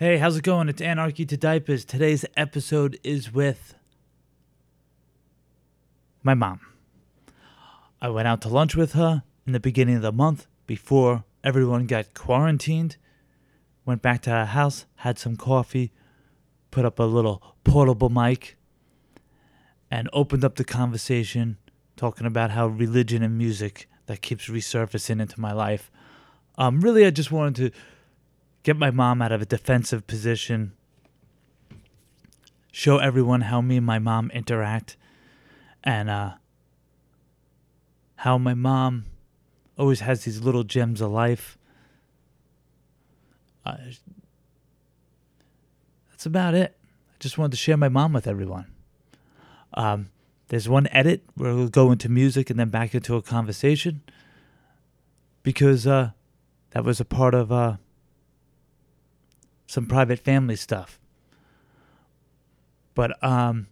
Hey, how's it going? It's Anarchy to Diapers. Today's episode is with my mom. I went out to lunch with her in the beginning of the month before everyone got quarantined. Went back to her house, had some coffee, put up a little portable mic, and opened up the conversation talking about how religion and music that keeps resurfacing into my life. Um, really, I just wanted to get my mom out of a defensive position, show everyone how me and my mom interact, and uh, how my mom always has these little gems of life. Uh, that's about it. I just wanted to share my mom with everyone. Um, there's one edit where we'll go into music and then back into a conversation because uh, that was a part of uh, some private family stuff. But um,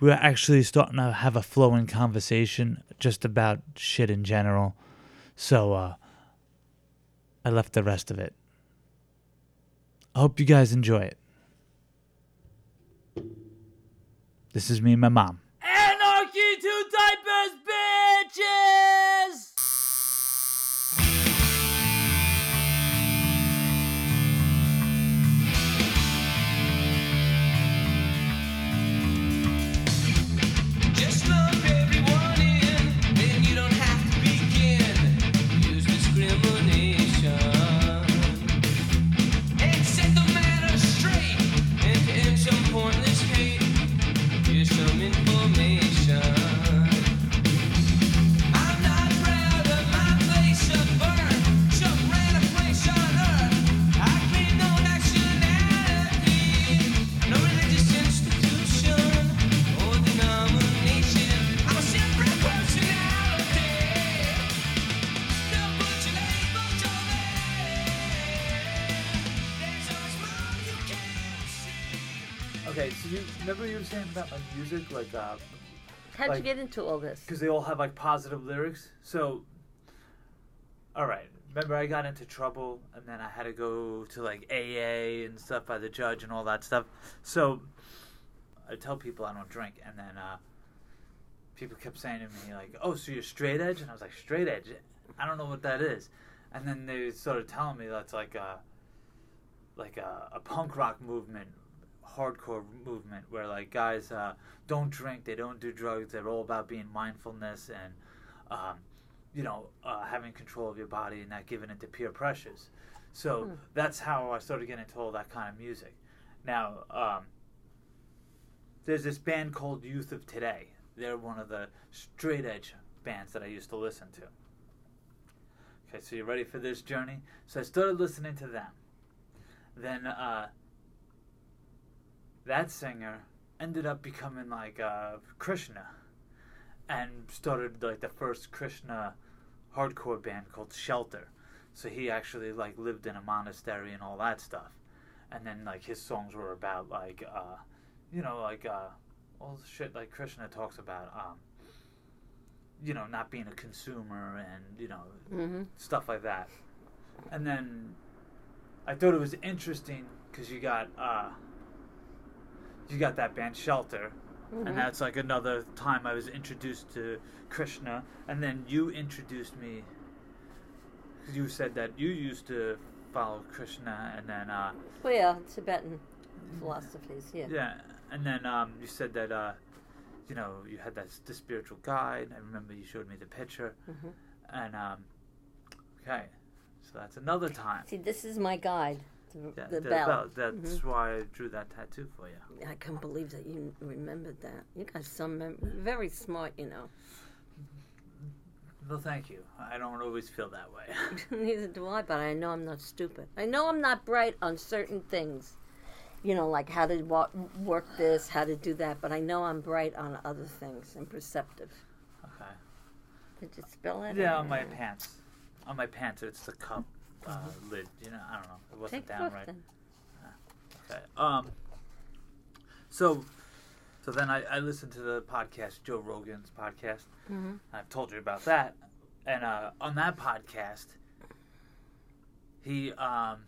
we're actually starting to have a flowing conversation just about shit in general. So uh, I left the rest of it. I hope you guys enjoy it. This is me and my mom. Saying about my music, like, uh, How'd Like- you get into all this? because they all have like positive lyrics. So, all right, remember I got into trouble, and then I had to go to like AA and stuff by the judge and all that stuff. So, I tell people I don't drink, and then uh, people kept saying to me like, "Oh, so you're straight edge?" And I was like, "Straight edge? I don't know what that is." And then they started telling me that's like a like a, a punk rock movement hardcore movement where like guys uh, don't drink, they don't do drugs, they're all about being mindfulness and um, you know uh, having control of your body and not giving into peer pressures. So that's how I started getting into all that kind of music. Now um, there's this band called Youth of Today. They're one of the straight edge bands that I used to listen to. Okay, so you ready for this journey? So I started listening to them. Then uh, that singer ended up becoming like uh, Krishna and started like the first Krishna hardcore band called Shelter. So he actually like lived in a monastery and all that stuff. And then like his songs were about like uh, you know like uh, all the shit like Krishna talks about um, you know not being a consumer and you know Mm-hmm. stuff like that. And then I thought it was interesting because you got uh, you got that band Shelter, and that's like another time I was introduced to Krishna, and then you introduced me. You said that you used to follow Krishna, and then uh, Well, yeah, Tibetan philosophies. Yeah. yeah, and then um, you said that uh, you know you had that the spiritual guide. I remember you showed me the picture, Mhm. and um, okay, so that's another time. See, this is my guide. The, Yeah, the bell. That's Mhm. why I drew that tattoo for you. I can't believe that you remembered that. You got some mem- very smart, you know. Well, thank you. I don't always feel that way. Neither do I, but I know I'm not stupid. I know I'm not bright on certain things. You know, like how to wa- work this, how to do that, but I know I'm bright on other things and perceptive. okay. Did you spell it? Yeah, on my pants. On my pants, it's the cup uh, lid. You know, I don't know. It wasn't Mm-hmm. Take down right. then. Okay. Um. So, so then I, I listened to the podcast, Joe Rogan's podcast. Mhm. I've told you about that, and uh, on that podcast, he um,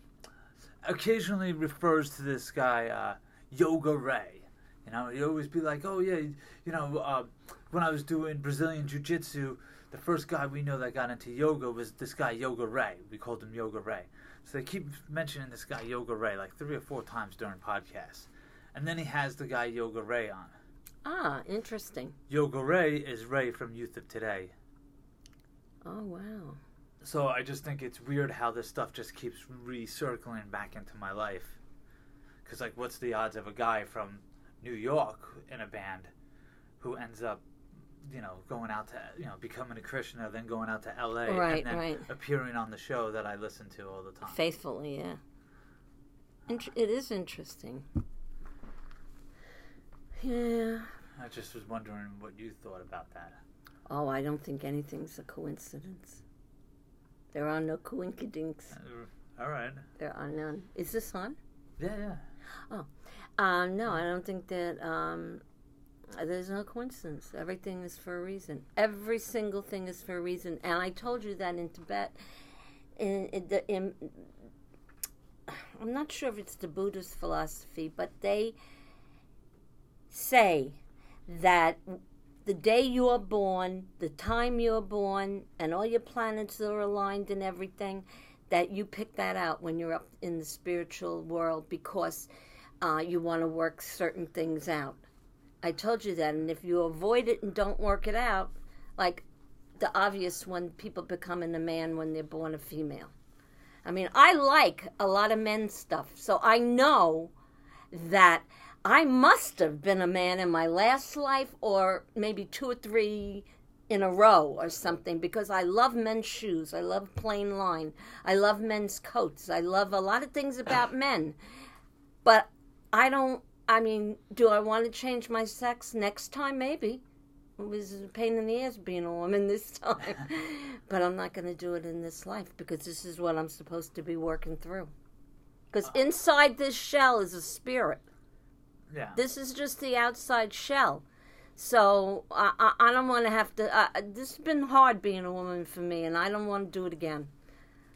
occasionally refers to this guy uh, Yoga Ray. You know, he always be like, "Oh yeah, you know, uh, when I was doing Brazilian Jiu Jitsu, the first guy we know that got into yoga was this guy Yoga Ray. We called him Yoga Ray. So they keep mentioning this guy Yoga Ray like three or four times during podcasts, and then he has the guy Yoga Ray on. Ah, interesting. Yoga Ray is Ray from Youth of Today. Oh wow. So I just think it's weird how this stuff just keeps recircling back into my life. Because, like, what's the odds of a guy from New York in a band who ends up, you know, going out to, you know, becoming a Krishna, then going out to LA, Right, and then right. appearing on the show that I listen to all the time? Faithfully, yeah. Int- it is interesting. Yeah. I just was wondering what you thought about that. Oh, I don't think anything's a coincidence. There are no coinkydinks. Uh, all right. There are none. Is this on? Yeah, yeah. Um, no, I don't think that um, there's no coincidence. Everything is for a reason. Every single thing is for a reason. And I told you that in Tibet, in, in, the, in I'm not sure if it's the Buddhist philosophy, but they say that the day you are born, the time you are born, and all your planets are aligned and everything, that you pick that out when you're up in the spiritual world because uh, you want to work certain things out. I told you that, and if you avoid it and don't work it out, like the obvious one, people becoming a man when they're born a female. I mean, I like a lot of men's stuff, so I know that I must have been a man in my last life, or maybe two or three in a row or something, because I love men's shoes. I love plain line. I love men's coats. I love a lot of things about men. But I don't, I mean, do I want to change my sex next time? Maybe. It was a pain in the ass being a woman this time. but I'm not going to do it in this life because this is what I'm supposed to be working through. Because inside this shell is a spirit. Yeah. This is just the outside shell. So I, I, I don't want to have to. Uh, this has been hard being a woman for me, and I don't want to do it again.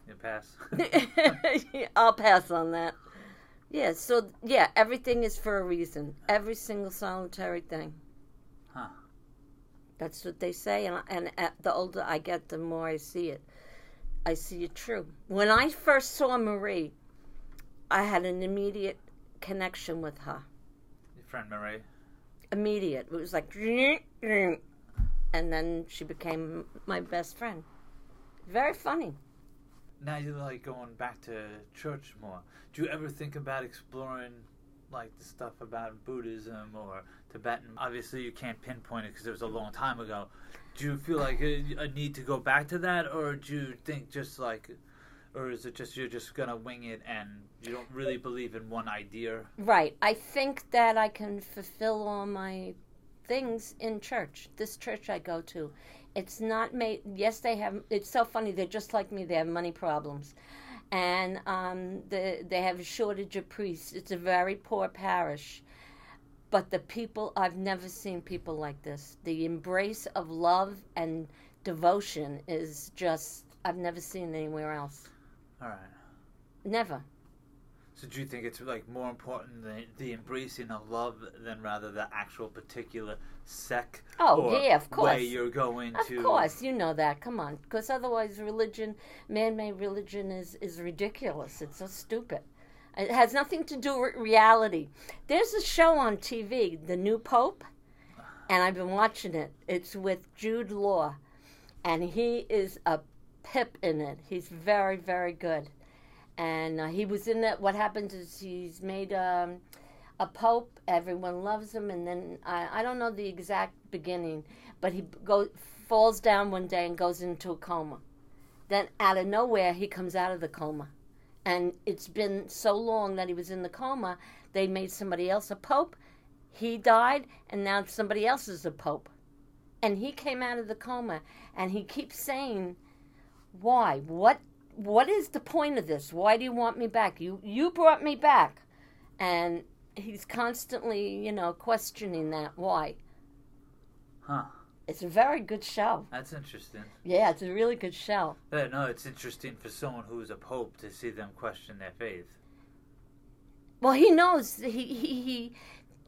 You pass. I'll pass on that. Yeah. So yeah, everything is for a reason. Every single solitary thing. Huh. That's what they say, and and uh, the older I get, the more I see it. I see it true. When I first saw Marie, I had an immediate connection with her. Your friend Marie. immediate. It was like, and then she became my best friend. Very funny. Now you're like going back to church more. Do you ever think about exploring like the stuff about Buddhism or Tibetan? Obviously, you can't pinpoint it because it was a long time ago. Do you feel like uh, a, a need to go back to that, or do you think just like, or is it just you're just gonna wing it and you don't really believe in one idea? Right. I think that I can fulfill all my things in church. This church I go to. It's not made. Yes, they have. It's so funny. They're just like me. They have money problems, and um, the, they have a shortage of priests. It's a very poor parish, but the people I've never seen people like this. The embrace of love and devotion is just I've never seen anywhere else. All right. Never. So do you think it's like more important the, the embracing of love than rather the actual particular sect? Oh, or yeah, of course. Way you're going Of to. Of course, you know that. Come on, because otherwise, religion, man-made religion, is is ridiculous. It's so stupid. It has nothing to do with reality. There's a show on TV, The New Pope, and I've been watching it. It's with Jude Law, and he is a pip in it. He's very, very good. And uh, he was in that. What happens is he's made um, a pope. Everyone loves him, and then I, I don't know the exact beginning, but he goes falls down one day and goes into a coma. Then out of nowhere, he comes out of the coma, and it's been so long that he was in the coma. They made somebody else a pope. He died, and now somebody else is a pope. And he came out of the coma, and he keeps saying, "Why? What? What is the point of this? Why do you want me back? You you brought me back." And he's constantly, you know, questioning that. Why? Huh. It's a very good show. That's interesting. Yeah, it's a really good show. Yeah, no, it's interesting for someone who's a pope to see them question their faith. Well, he knows. He he he,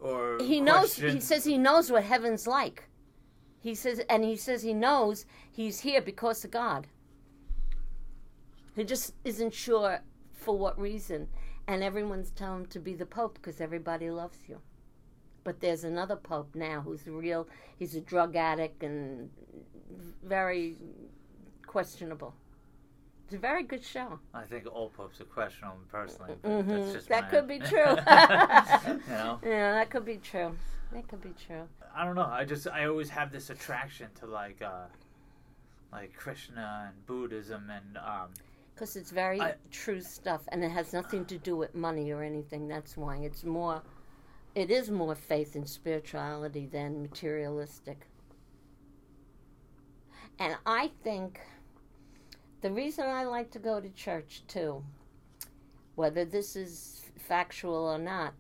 or he knows. question- He says he knows what heaven's like. He says, and he says he knows he's here because of God. He just isn't sure for what reason, and everyone's telling him to be the Pope because everybody loves you. But there's another Pope now who's real. He's a drug addict and very questionable. It's a very good show. I think all popes are questionable personally. But that's just Mm-hmm. That could be true. you know, Yeah, that could be true. That could be true. I don't know. I just I always have this attraction to like uh like Krishna and Buddhism and um Because it's very I- true stuff, and it has nothing to do with money or anything. That's why it's more. It is more faith and spirituality than materialistic. And I think the reason I like to go to church too, whether this is factual or not,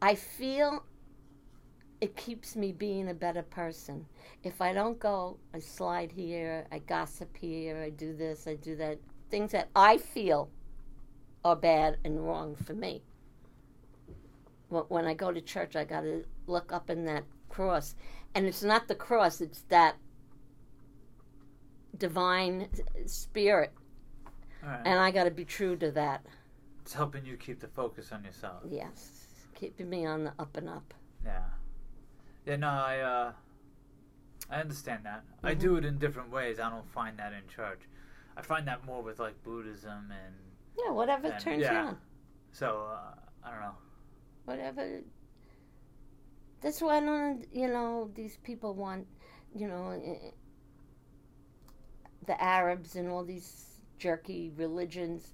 I feel it keeps me being a better person. If I don't go, I slide here, I gossip here, I do this, I do that. Things that I feel are bad and wrong for me. When I go to church, I got to look up in that cross. And it's not the cross, it's that divine spirit. right. And I got to be true to that. it's helping you keep the focus on yourself. Yes. Keeping me on the up and up. Yeah. Yeah, no, I uh I understand that. I Mm-hmm. do it in different ways. I don't find that in church. I find that more with like Buddhism and Yeah, whatever And- turns you on. so uh, I don't know. whatever. That's why I don't, you know, these people want, you know, eh, the Arabs and all these jerky religions.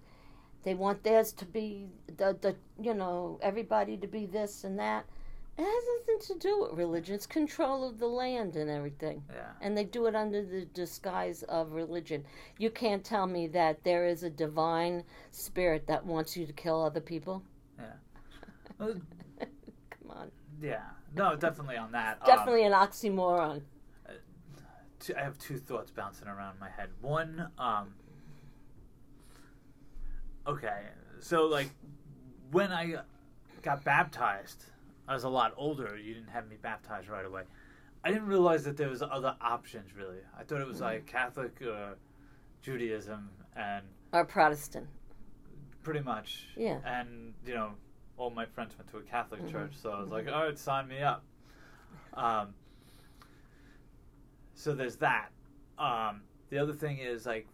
They want theirs to be the, the, you know, everybody to be this and that. It has nothing to do with religion. It's control of the land and everything. Yeah. And they do it under the disguise of religion. You can't tell me that there is a divine spirit that wants you to kill other people. Well, Come on. yeah. No, definitely on that. Um, Definitely an oxymoron. I have two thoughts bouncing around my head. One, um, okay, so like when I got baptized, I was a lot older. You didn't have me baptized right away. I didn't realize that there was other options. Really, I thought it was like Catholic or Judaism, and Or Protestant. pretty much. Yeah. And you know, all my friends went to a Catholic church, so I was like, all right, sign me up. Um. So there's that. Um, the other thing is like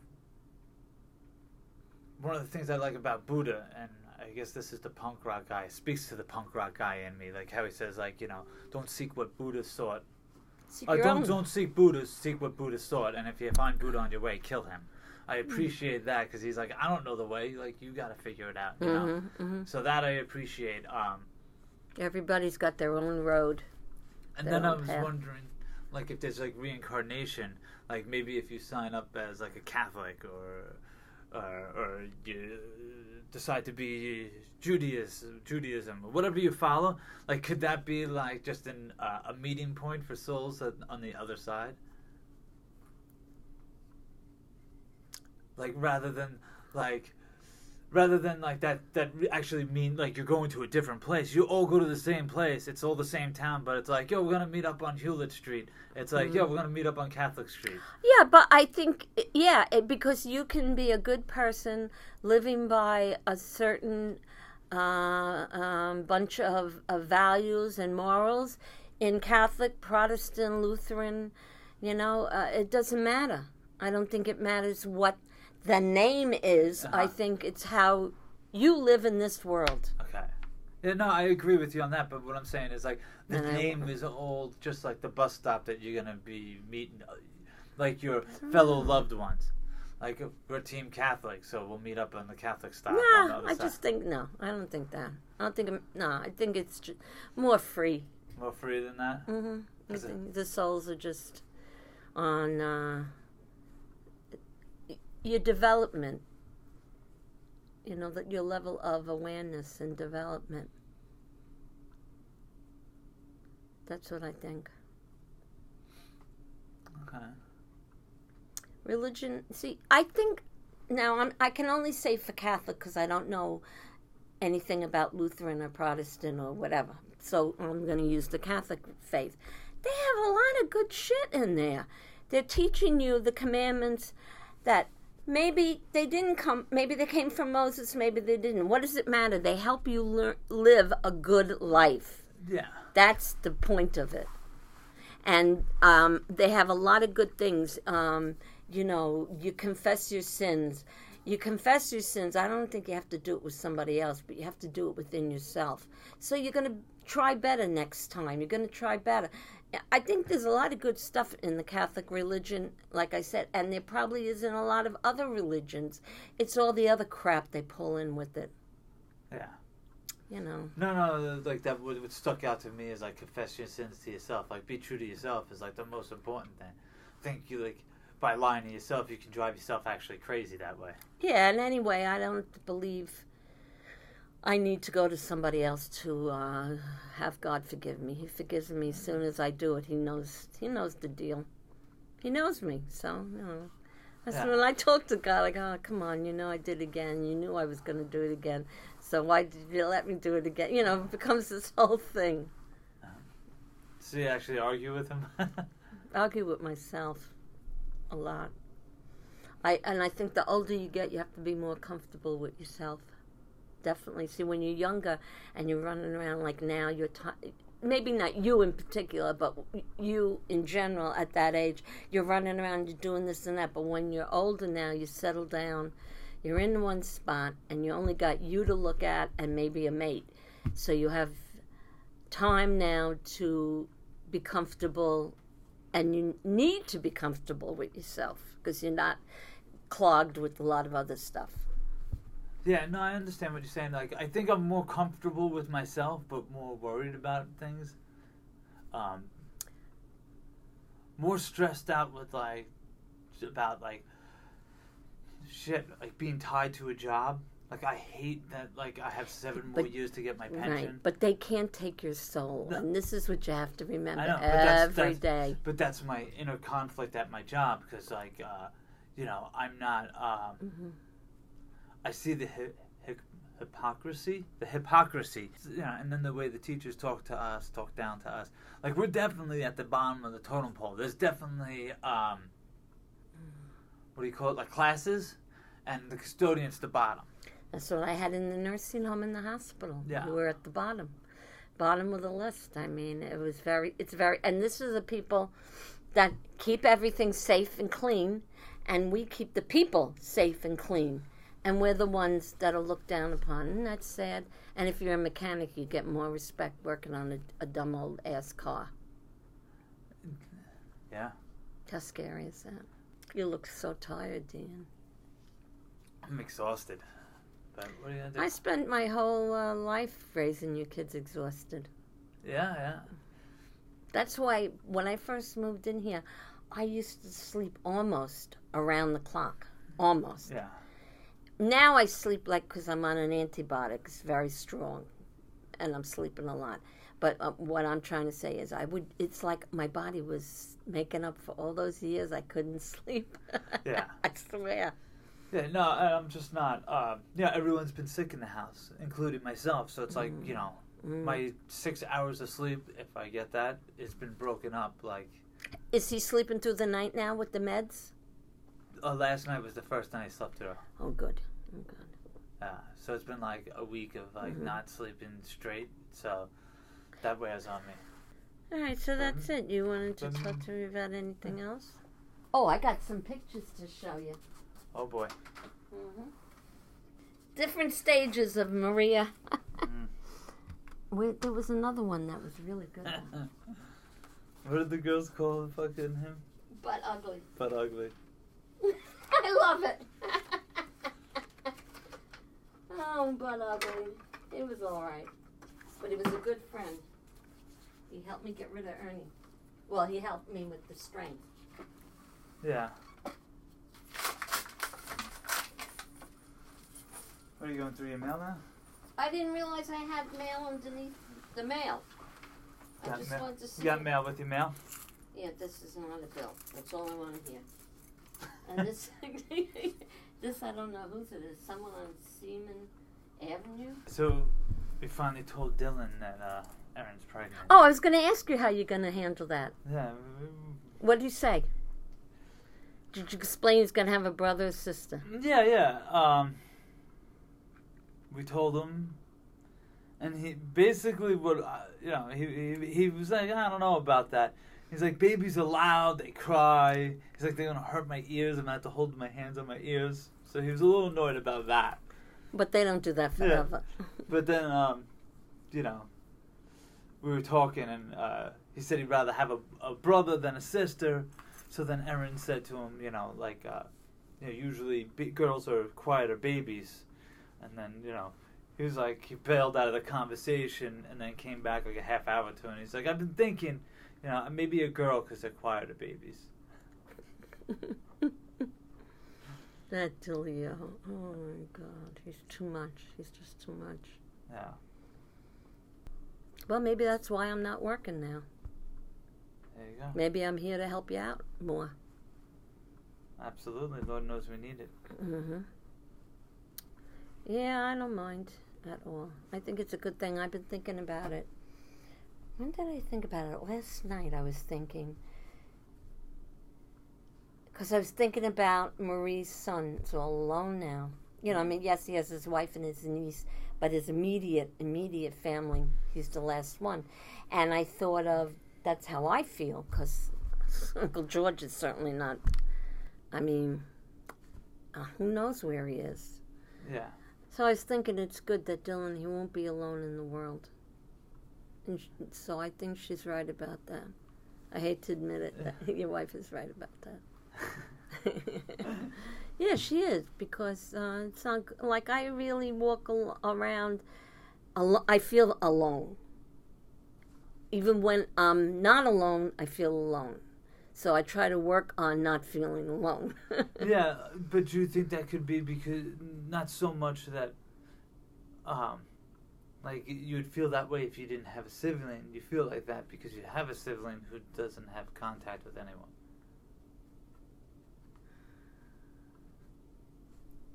one of the things I like about Buddha, and I guess this is the punk rock guy speaks to the punk rock guy in me, like how he says, like you know, don't seek what Buddha sought. Seek Uh, don't own. don't seek Buddha, seek what Buddha sought, and if you find Buddha on your way, kill him. I appreciate that because he's like, I don't know the way. Like you got to figure it out. You know. Mhm, mhm. So that I appreciate. Um, Everybody's got their own road. and then I was have- wondering, like, if there's like reincarnation, like maybe if you sign up as like a Catholic or, or, or you decide to be Judaism, Judaism, whatever you follow, like, could that be like just an uh, a meeting point for souls on the other side? Like rather than like rather than like that that actually mean like you're going to a different place. You all go to the same place. It's all the same town but it's like yo we're gonna meet up on hewlett street. It's like yo we're gonna meet up on catholic street. Yeah, but I think, yeah, it, because you can be a good person living by a certain uh, um, bunch of, of values and morals. In Catholic, Protestant, Lutheran, you know, uh, it doesn't matter. I don't think it matters what the name is. I Uh-huh. think it's how you live in this world. okay yeah no i agree with you on that but what i'm saying is like the And I- name is all just like the bus stop that you're gonna be meeting uh, like your fellow loved ones like we're team catholic so we'll meet up on the catholic stop No, I side. just think no. I don't think that. I don't think. I'm- No, I think it's just more free. more free than that Mm-hmm. I the souls are just on uh, your development. You know that your level of awareness and development. That's what I think. okay Religion. See, I think now I'm. I can only say for Catholic because I don't know anything about Lutheran or Protestant or whatever. So I'm going to use the Catholic faith. They have a lot of good shit in there. They're teaching you the commandments that maybe they didn't come, maybe they came from Moses, maybe they didn't. What does it matter? They help you live a good life. Yeah. That's the point of it. And um, they have a lot of good things. Um, you know, you confess your sins. You confess your sins. I don't think you have to do it with somebody else, but you have to do it within yourself. So you're going to try better next time. You're going to try better. I think there's a lot of good stuff in the Catholic religion, like I said, and there probably is in a lot of other religions. It's all the other crap they pull in with it, Yeah. you know. No, no, like that. What, what stuck out to me is like confess your sins to yourself. Like be true to yourself is like the most important thing. I think you like by lying to yourself, you can drive yourself actually crazy that way. Yeah, and anyway, I don't believe I need to go to somebody else to uh, have God forgive me. He forgives me as soon as I do it. He knows. He knows the deal. He knows me. So you know. That's Yeah. when I talk to God. I go, oh, "Come on, you know I did it again. You knew I was going to do it again. So why did you let me do it again?" You know, it becomes this whole thing. So you actually argue with him. argue with myself a lot. I and I think the older you get, you have to be more comfortable with yourself. Definitely. See, when you're younger and you're running around like now, you're ti maybe not you in particular, but you in general at that age, you're running around, you're doing this and that. But when you're older now, you settle down, you're in one spot, and you only got you to look at and maybe a mate. So you have time now to be comfortable and you need to be comfortable with yourself because you're not clogged with a lot of other stuff. Yeah, no, I understand what you're saying. Like I think I'm more comfortable with myself, but more worried about things. Um, more stressed out with like about like shit, like being tied to a job. Like I hate that. Like I have seven more But- years to get my Right. pension. But they can't take your soul. No. And this is what you have to remember know, but that's- every that's- day. But that's my inner conflict at my job because, like, uh, you know, I'm not. Um, Mhm. I see the hi- hi- hypocrisy, the hypocrisy, know, and then the way the teachers talk to us, talk down to us. Like we're definitely at the bottom of the totem pole. There's definitely, um, what do you call it, like classes, and the custodian's the bottom. That's what I had in the nursing home in the hospital. Yeah. We were at the bottom, bottom of the list. I mean, it was very, it's very, and this is the people that keep everything safe and clean, and we keep the people safe and clean. And we're the ones that are looked down upon, and that's sad. And if you're a mechanic, you get more respect working on a, a dumb old ass car. Yeah, How scary is that? You look so tired, Dan. I'm exhausted. But what are you gonna do? I spent my whole uh, life raising you kids exhausted. yeah, yeah. That's why when I first moved in here, I used to sleep almost around the clock. Almost. Yeah. Now I sleep like because I'm on an antibiotic. It's very strong, and I'm sleeping a lot. But uh, what I'm trying to say is, I would. It's like my body was making up for all those years I couldn't sleep. Yeah. I swear. Yeah, no, I'm just not. Um, yeah, everyone's been sick in the house, including myself. So it's like you know, Mm. my six hours of sleep, if I get that, it's been broken up. Like Is he sleeping through the night now with the meds? uh, last night was the first night I slept through. Oh, good. Oh, good. Uh, so it's been like a week of like Mhm. not sleeping straight. So that wears on me. All right, so that's it. You wanted to talk to me about anything else? Oh, I got some pictures to show you. Oh boy. Mm-hmm. Different stages of Maria. Mm. Wait, there was another one that was really good. what did the girls call fucking him? but ugly. But ugly. I love it. But uh, ugly. It was all right. But he was a good friend. He helped me get rid of Ernie. Well, he helped me with the strength. Yeah. What are you going through your mail now? I didn't realize I had mail underneath the mail. I just mail. wanted to see. You got mail with your mail? Yeah, this is not a bill. That's all I want to hear. And this, this I don't know whose it is. Someone on Seaman Avenue. So we finally told Dylan that uh, Erin's pregnant. Oh, I was going to ask you how you're going to handle that. Yeah. What did you say? Did you explain he's going to have a brother or sister? Yeah, yeah. Um, we told him, and he basically what uh, you know. He, he he was like, I don't know about that. He's like, babies are loud, they cry. He's like, they're gonna hurt my ears. I'm gonna have to hold my hands on my ears. So he was a little annoyed about that. But they don't do that Yeah. forever. But then, um, you know, we were talking, and uh, he said he'd rather have a, a brother than a sister. So then Erin said to him, you know, like, uh, you know, usually b- girls are quieter babies. And then, you know, he was like, he bailed out of the conversation and then came back like a half hour to it. And he's like, I've been thinking, you know, maybe a girl because they're quieter babies. that Dilio. Oh my God. He's too much. He's just too much. Yeah. Well, maybe that's why I'm not working now. There you go. Maybe I'm here to help you out more. Absolutely. Lord knows we need it. Mm-hmm. Yeah, I don't mind at all. I think it's a good thing. I've been thinking about it. When did I think about it? Last night I was thinking. Because I was thinking about Marie's son. He's all alone now. You know, I mean, yes, he has his wife and his niece, but his immediate, immediate family, he's the last one. And I thought of, that's how I feel, because Uncle George is certainly not, I mean, uh, who knows where he is. Yeah. So I was thinking it's good that Dylan, he won't be alone in the world. And sh- so I think she's right about that. I hate to admit it, that your wife is right about that. yeah, she is because uh, it's not like I really walk al- around. Al- I feel alone. Even when I'm not alone, I feel alone. So I try to work on not feeling alone. yeah, but do you think that could be because not so much that, um, like you would feel that way if you didn't have a sibling. You feel like that because you have a sibling who doesn't have contact with anyone.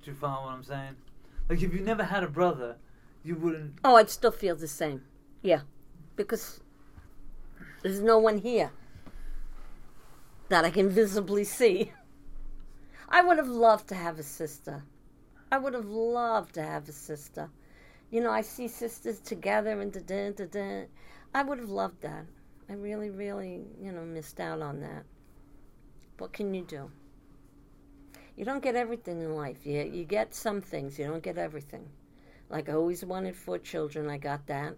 Do you follow what I'm saying? Like if you never had a brother, you wouldn't. Oh, I'd still feel the same. Yeah. Because there's no one here that I can visibly see. I would have loved to have a sister. I would have loved to have a sister. You know, I see sisters together and da da da da. I would have loved that. I really, really, you know, missed out on that. What can you do? You don't get everything in life. You, you get some things, you don't get everything. Like I always wanted four children, I got that.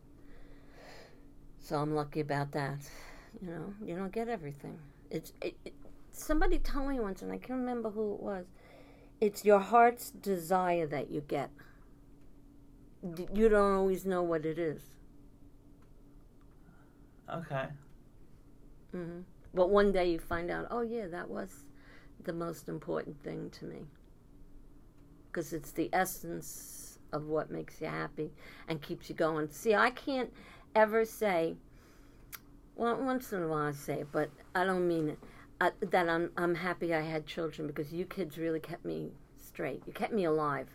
So I'm lucky about that. You know, you don't get everything. It's it, it, somebody told me once, and I can't remember who it was. It's your heart's desire that you get. D- You don't always know what it is. Okay. hmm But one day you find out, oh yeah, that was the most important thing to me. Because it's the essence of what makes you happy and keeps you going. See, I can't ever say, well, once in a while I say it, but I don't mean it, uh, that I'm, I'm happy I had children because you kids really kept me straight. You kept me alive.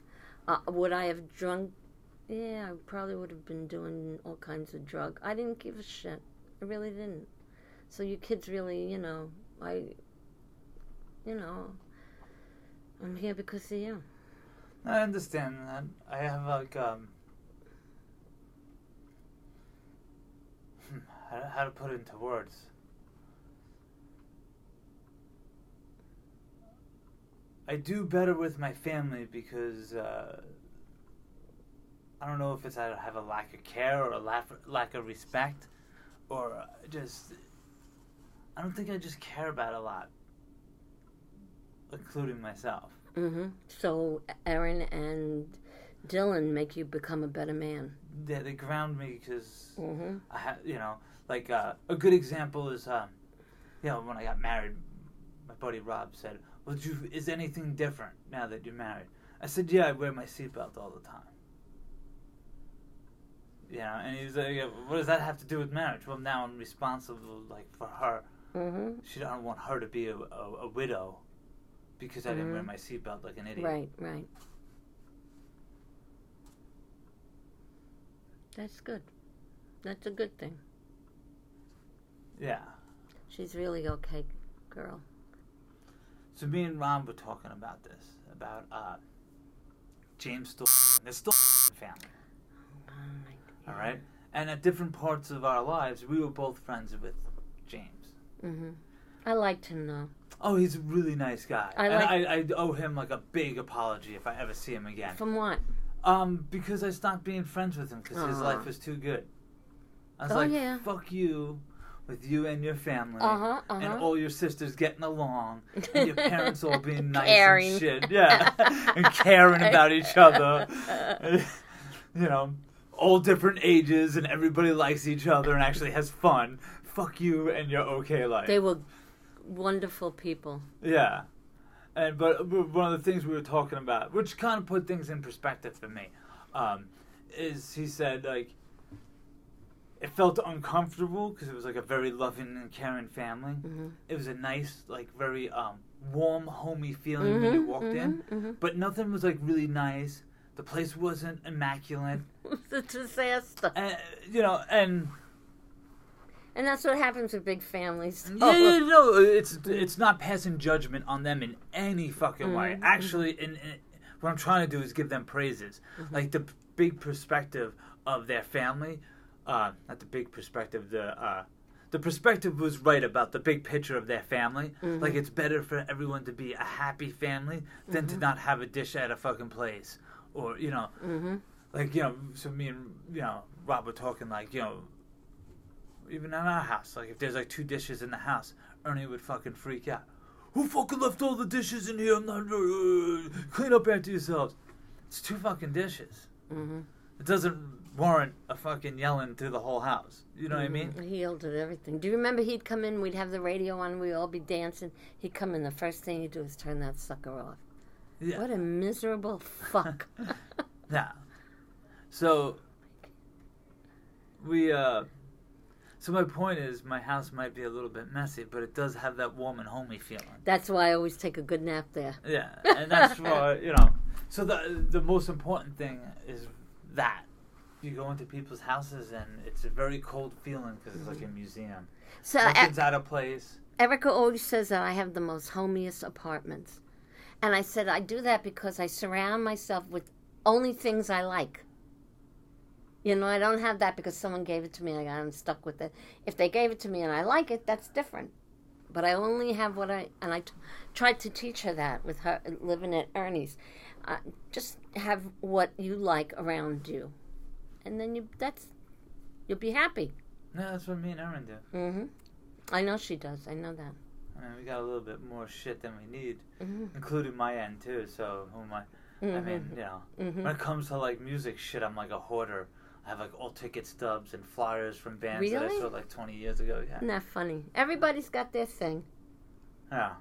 Uh, would I have drunk? Yeah, I probably would have been doing all kinds of drug. I didn't give a shit. I really didn't. So you kids really, you know, I, you know, I'm here because of you. I understand that. I have like um. hmm, How, to put it into words? I do better with my family because uh, I don't know if it's I have a lack of care or a lack lack of respect, or just I don't think I just care about a lot, including myself. hmm So Erin and Dylan make you become a better man. They, they ground me because hmm I ha- you know, like uh, a good example is, um, you know, when I got married, my buddy Rob said, "Well, you, is anything different now that you're married?" I said, "Yeah, I wear my seatbelt all the time." You know, and he's like, yeah, "What does that have to do with marriage?" Well, now I'm responsible, like for her. hmm She, I don't want her to be a, a, a widow because I didn't wear Mhm. my seatbelt like an idiot. Right, right. That's good. That's a good thing. Yeah. She's really okay, girl. So me and Ron were talking about this, about uh, James still the still family. Oh my All right, and at different parts of our lives, we were both friends with James. Mm-hmm. I liked him though. Oh, he's a really nice guy, I and I, I owe him like a big apology if I ever see him again. From what? Um, because I stopped being friends with him because his Aw. life was too good. I was Oh, like, yeah. fuck you, with you and your family, Uh-huh, and uh-huh. all your sisters getting along, and your parents all being nice Caring. and shit, yeah, and caring about each other. you know, all different ages, and everybody likes each other and actually has fun. Fuck you and your okay life. They were wonderful people. Yeah. And but, one of the things we were talking about, which kind of put things in perspective for me, um, is he said like it felt uncomfortable because it was like a very loving and caring family. hmm It was a nice, like very um, warm, homey feeling when you walked in, hmm but nothing was like really nice. The place wasn't immaculate, It's a disaster. and you know, and And that's what happens with big families. Yeah, yeah, no, it's it's not passing judgment on them in any fucking way. Mhm, Actually, in, in what I'm trying to do is give them praises, like the big perspective of their family. Uh, not the big perspective. The uh, the perspective was right about the big picture of their family. Like it's better for everyone to be a happy family than to not have a dish at a fucking place, or you know, hmm like you know. So me and you know Rob were talking like you know even in our house, like if there's like two dishes in the house, Ernie would fucking freak out. Who fucking left all the dishes in here? I'm not uh, clean up after yourselves. It's two fucking dishes. hmm It doesn't warrant a fucking yelling through the whole house. You know what I mean? He yelled at everything. Do you remember he'd come in, we'd have the radio on, we'd all be dancing. He'd come in, the first thing he'd do is turn that sucker off. Yeah. What a miserable fuck. Yeah. So we uh so my point is my house might be a little bit messy, but it does have that warm and homey feeling. that's why I always take a good nap there. Yeah, and that's why you know. So the the most important thing is that you go into people's houses and it's a very cold feeling because it's like a mm-hmm. museum. So Nothing's out of place. Erica always says that I have the most homiest apartments. And I said I do that because I surround myself with only things I like. You know, I don't have that because someone gave it to me and I'm stuck with it. If they gave it to me and I like it, that's different. But I only have what I, and I t- tried to teach her that with her living at Ernie's. Uh, just have what you like around you. And then you, that's, you'll be happy. No, that's what me and Erin do. hmm I know she does. I know that. I mean, we got a little bit more shit than we need, hmm including my end too. So who am I? I mean, you know, hmm when it comes to like music shit, I'm like a hoarder. I have like all ticket stubs and flyers from bands that I saw like 20 years ago. Yeah. Isn't that funny? Everybody's got their thing. Yeah.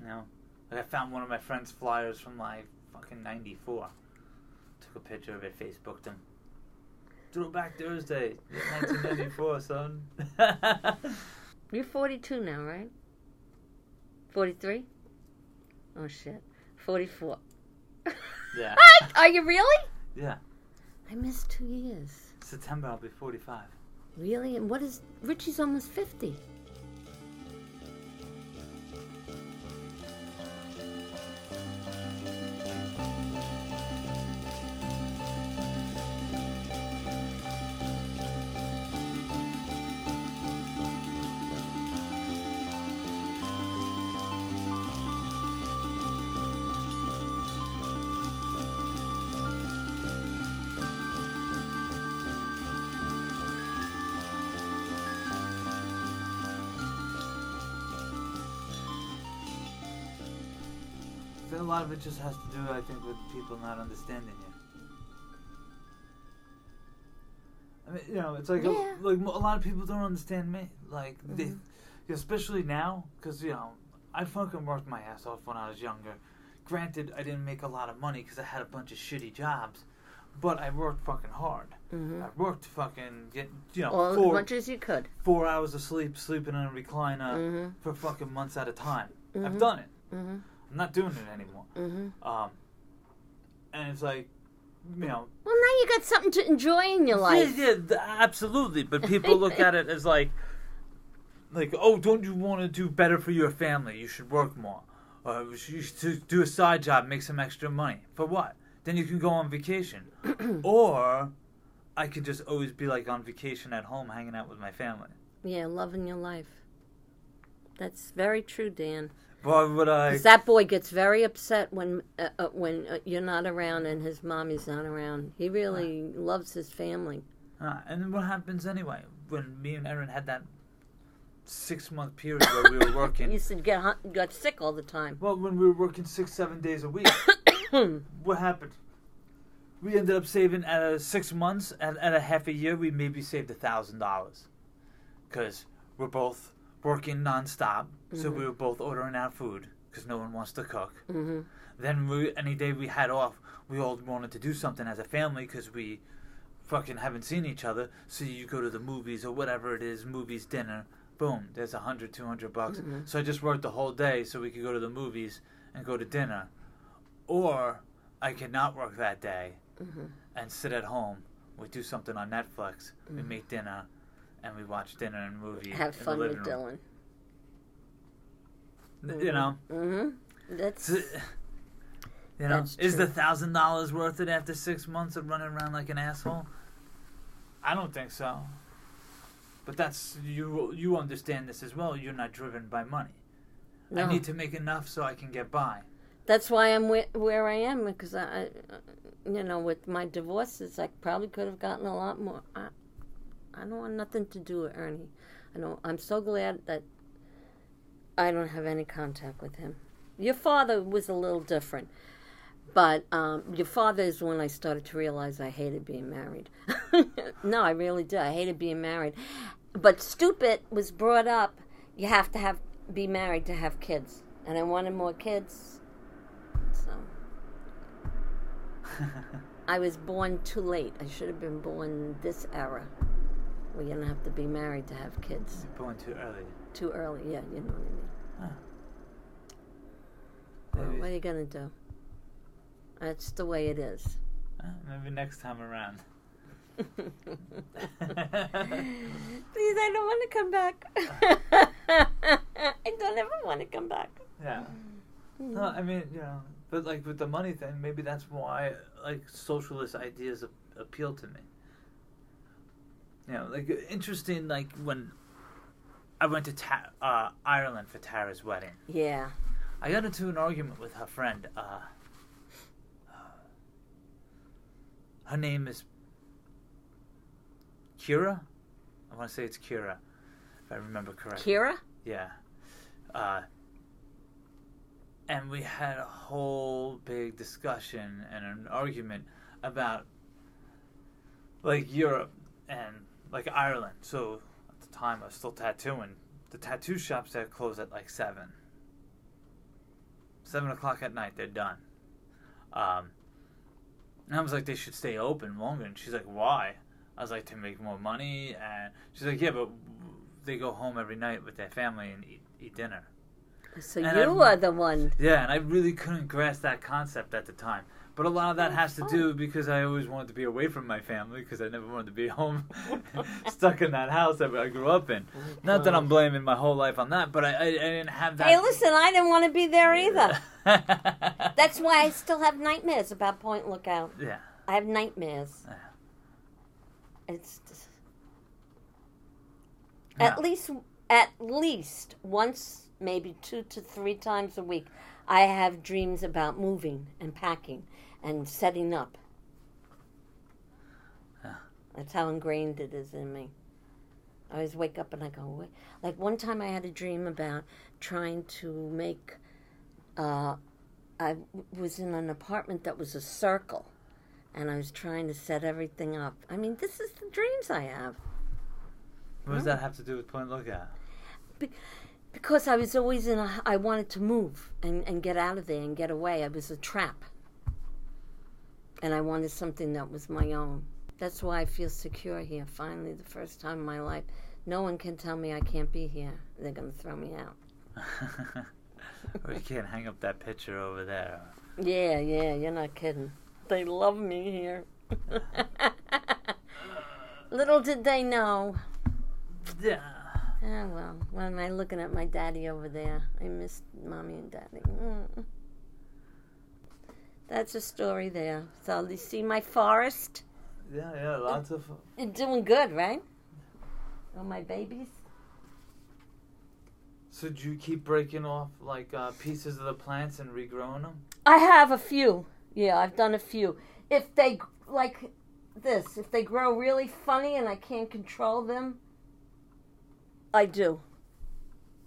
You know, like I found one of my friend's flyers from like fucking '94. Took a picture of it, Facebooked him. Throwback Thursday, 1994, son. You're 42 now, right? 43? Oh, shit. 44. yeah, Are you really? yeah. I missed two years. September I'll be 45. Really? And what is. Richie's almost 50. Of it just has to do, I think, with people not understanding you. I mean, you know, it's like Yeah. a, like a lot of people don't understand me. Like, they, Mhm. especially now, because you know, I fucking worked my ass off when I was younger. Granted, I didn't make a lot of money because I had a bunch of shitty jobs, but I worked fucking hard. Mm-hmm. I worked fucking get you know Well, as much as you could. four hours of sleep, sleeping in a recliner Mm-hmm. for fucking months at a time. I've Mhm. done it. I'm not doing it anymore. Mm-hmm. Um, and it's like, you know, Well, now you got something to enjoy in your life. Yeah, yeah, th- absolutely. But people look at it as like, like, oh, don't you want to do better for your family? You should work more, or you should do a side job, make some extra money. For what? Then you can go on vacation, or I could just always be like on vacation at home, hanging out with my family. Yeah, loving your life. That's very true, Dan. Why would I? 'Cause that boy gets very upset when uh, uh, when uh, you're not around and his mommy's not around. He really loves his family. Uh, and what happens anyway? When me and Erin had that six month period where we were working. He used to get got sick all the time. Well, when we were working six, seven days a week, what happened? We ended up saving at a six months and at a half a year, we maybe saved a thousand dollars, because we're both working nonstop. So we mm-hmm. were both ordering out food because no one wants to cook. hmm Then we, any day we had off, we all wanted to do something as a family because we fucking haven't seen each other. So you go to the movies or whatever it is, movies, dinner. Boom, there's a hundred, two hundred bucks. Mm-hmm. So I just worked the whole day so we could go to the movies and go to dinner. Or I could not work that day mm-hmm. and sit at home. We do something on Netflix. We make dinner and we watch dinner and movie. Have fun with room. Dylan. You know. hmm That's you know, That's is the thousand dollars worth it after six months of running around like an asshole? I don't think so. But that's you. You understand this as well. You're not driven by money. no. I need to make enough so I can get by. That's why I'm where, where I am because I, I, you know, with my divorces, I probably could have gotten a lot more. I, I don't want nothing to do with Ernie. I know. I'm so glad that I don't have any contact with him. Your father was a little different, but um, your father is when I started to realize I hated being married. no, I really did. I hated being married. But stupid was brought up. You have to have be married to have kids, and I wanted more kids. So I was born too late. I should have been born this era, where you don't have to be married to have kids. Born too early. Too early, yeah, you know what I mean. Well, Maybe, what are you gonna do? That's the way it is. uh, maybe next time around. Please, I don't want to come back. I don't ever want to come back. Yeah. No, I mean, you know, but like with the money thing, maybe that's why like socialist ideas appeal to me. You know, like interesting. Like when I went to Ta- uh, Ireland for Tara's wedding, Yeah. I got into an argument with her friend. Uh, her name is Kira. I want to say it's Kira, if I remember correctly. Kira? Yeah. Uh, and we had a whole big discussion and an argument about like Europe and like Ireland. So the time I was still tattooing. The tattoo shops there close at like seven. Seven o'clock at night, they're done. Um, and I was like, they should stay open longer. And she's like, why? I was like, to make more money. And she's like, yeah, but they go home every night with their family and eat, eat dinner. So And you I'm- are the one. Yeah, and I really couldn't grasp that concept at the time. But a lot of that has to do because I always wanted to be away from my family because I never wanted to be home, stuck in that house that I grew up in. Not that I'm blaming my whole life on that, but I, I, I didn't have that. Hey, listen, I didn't want to be there either. That's why I still have nightmares about Point Lookout. yeah. I have nightmares. Yeah. It's just, at least at least once, maybe two to three times a week, I have dreams about moving and packing and setting up. That's how ingrained it is in me. I always wake up and I go, like one time I had a dream about trying to make. Uh, I w- was in an apartment that was a circle, and I was trying to set everything up. I mean, this is the dreams I have. What does that have to do with Point Lookout? Because I was always in a, I wanted to move and, and get out of there and get away. I was a trap. And I wanted something that was my own. That's why I feel secure here. Finally, the first time in my life. No one can tell me I can't be here. They're going to throw me out. or you can't hang up that picture over there. Yeah, yeah, you're not kidding. they love me here. Little did they know. Yeah. Ah, well, why am I looking at my daddy over there? I missed mommy and daddy. Mm. That's a story there. So, you see my forest? Yeah, yeah, lots of. You're doing good, right? All my babies? So do you keep breaking off like uh, pieces of the plants and regrowing them? I have a few. Yeah, I've done a few. If they, like this, if they grow really funny and I can't control them, I do.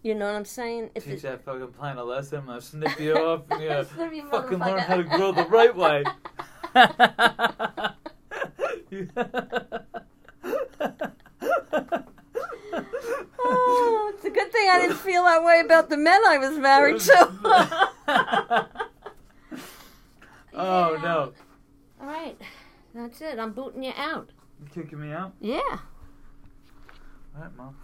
You know what I'm saying? If Teach it- that fucking plant a lesson. Gonna snip you off and you you, fucking learn how to grow the right way. Oh, it's a good thing I didn't feel that way about the men I was married to. oh Yeah. no! All right, that's it. I'm booting you out. You kicking me out? Yeah, All right, mom.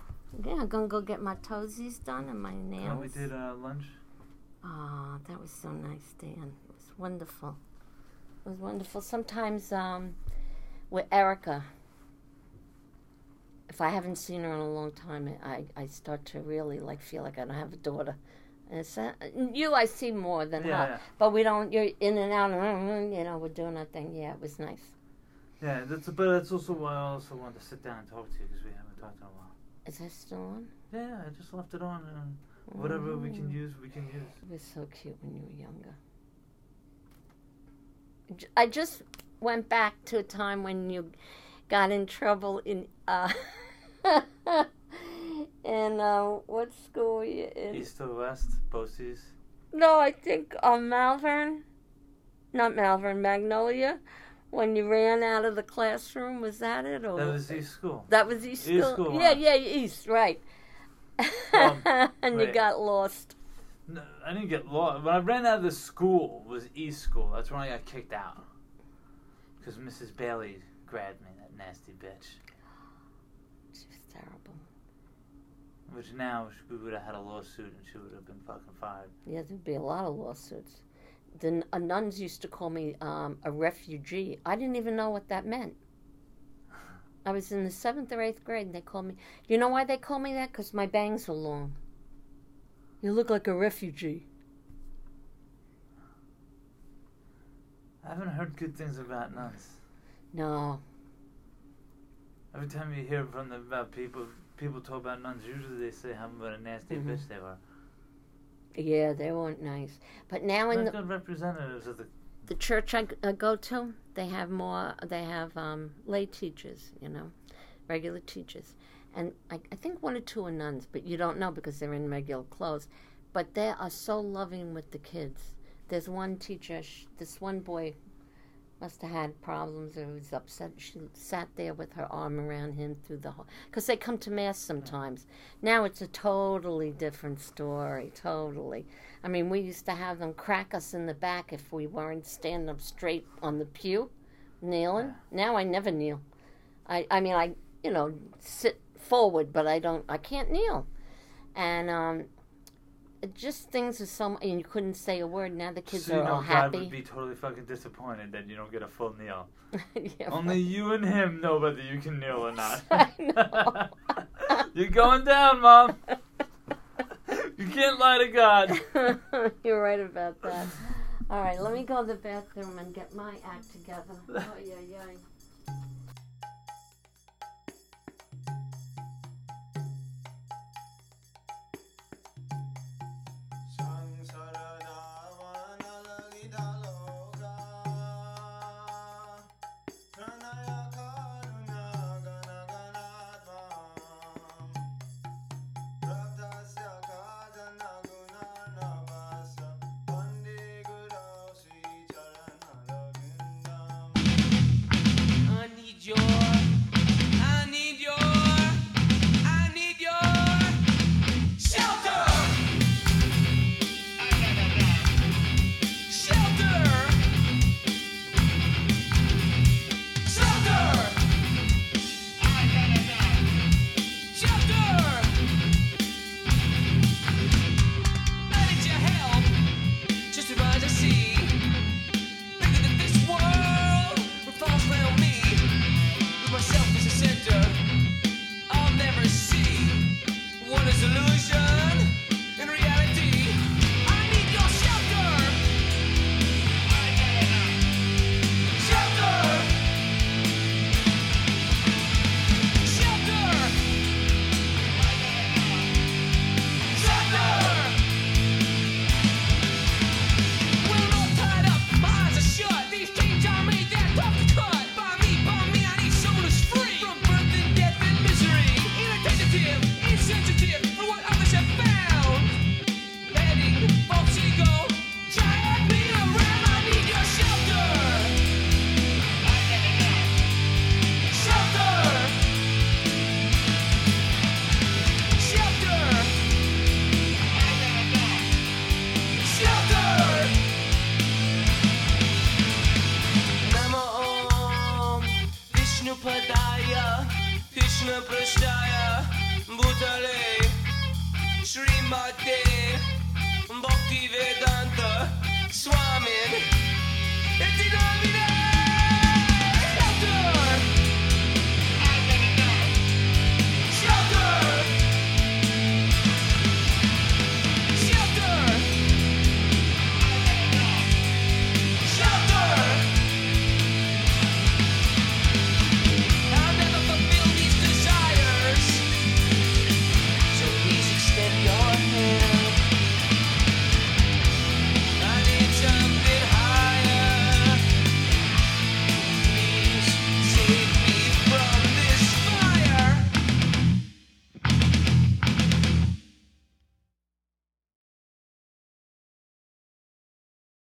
Yeah. I'm gonna go get my toesies done and my nails. we did uh, lunch. Oh, that was so nice, Dan. It was wonderful. It was wonderful. Sometimes um, with Erica, if I haven't seen her in a long time, I, I start to really like feel like I don't have a daughter. And it's, uh, you, I see more than Yeah, her, yeah. but we don't. You're in and out, and you know, we're doing our thing. Yeah, it was nice. Yeah, that's but that's also why I also wanted to sit down and talk to you because we haven't talked in a while. Is that still on? Yeah, I just left it on and whatever we can use, we can use. It was so cute when you were younger. I just went back to a time when you got in trouble in uh in uh what school were you in? East or west, BOCES. No, I think uh, Malvern. Not Malvern, Magnolia. When you ran out of the classroom, was that it? Or That was East School. That was East East School. School, yeah, huh? yeah, East, right. Um, and you got lost. No, I didn't get lost. When I ran out of the school, was East School. That's when I got kicked out. Because Mrs. Bailey grabbed me, that nasty bitch. She was terrible. Which now we would have had a lawsuit and she would have been fucking fired. Yeah, there'd be a lot of lawsuits. The uh, nuns used to call me um, a refugee. I didn't even know what that meant. I was in the seventh or eighth grade, and they called me. You know why they called me that? Because my bangs were long. You look like a refugee. I haven't heard good things about nuns. No, Every time you hear from them about people, people talk about nuns. Usually they say how what a nasty Mhm. bitch they were. Yeah, they weren't nice. But now in They're the, good representatives of the. the church I go to, they have more. They have um, lay teachers, you know, regular teachers, and I, I think one or two are nuns, but you don't know because they're in regular clothes. But they are so loving with the kids. There's one teacher. Sh- this one boy must have had problems or was upset. She sat there with her arm around him through the whole. Because they come to mass sometimes. Now it's a totally different story. Totally. I mean, we used to have them crack us in the back if we weren't standing up straight on the pew, kneeling. Now I never kneel. I, I mean, I, you know, sit forward, but I don't, I can't kneel. And, um, just things are so, and you couldn't say a word. Now the kids so you are know all God happy. would be totally fucking disappointed that you don't get a full kneel. yeah, Only you and him know whether you can kneel or not. You're going down, mom. You can't lie to God. You're right about that. All right, let me go to the bathroom and get my act together. Oh, yeah, yeah.